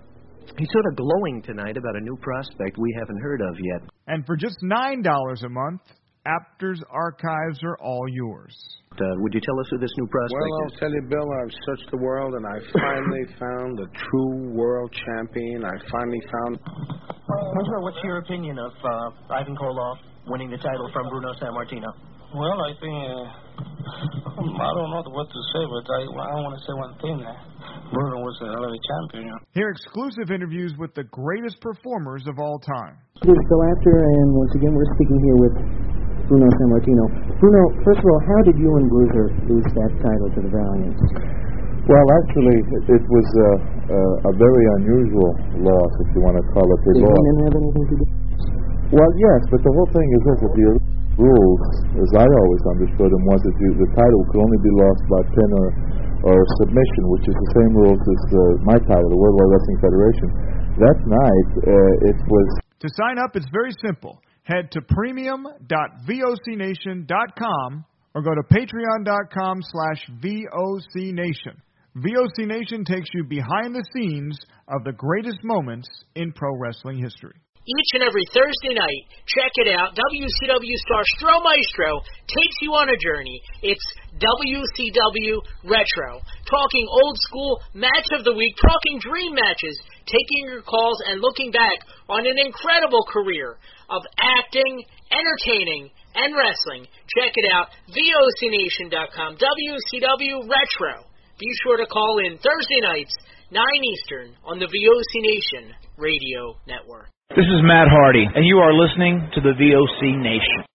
he's sort of glowing tonight about a new prospect we haven't heard of yet. And for just nine dollars a month, Apter's archives are all yours. Uh, would you tell us who this new prospect well, I'll tell you, Bill, I've searched the world and I finally found the true world champion. I finally found. Sir, what's your opinion of uh, Ivan Koloff winning the title from Bruno Sammartino? Well, I think uh, I don't know what to say, but I, I want to say one thing. Uh, Bruno was a hell of a champion. Hear exclusive interviews with the greatest performers of all time. This is Bill Apter, and once again, we're speaking here with Bruno Sammartino. Bruno, first of all, how did you and Bruiser lose that title to the Valiants? Well, actually, it, it was a, a, a very unusual loss, if you want to call it a Did loss. Heenan have anything to do? Well, yes, but the whole thing is this: that the rules, as I always understood them, was that you, the title could only be lost by pin or, or submission, which is the same rules as uh, my title, the World Wide Wrestling Federation. That night, uh, it was To sign up, it's very simple. Head to premium.vocnation.com or go to patreon.com slash vocnation. VOC Nation takes you behind the scenes of the greatest moments in pro wrestling history. Each and every Thursday night, check it out. WCW star Stro Maestro takes you on a journey. It's WCW Retro. Talking old school match of the week, talking dream matches, taking your calls and looking back on an incredible career of acting, entertaining, and wrestling. Check it out. VOCNation.com. WCW Retro. Be sure to call in Thursday nights, 9 Eastern, on the VOC Nation Radio Network. This is Matt Hardy, and you are listening to the VOC Nation.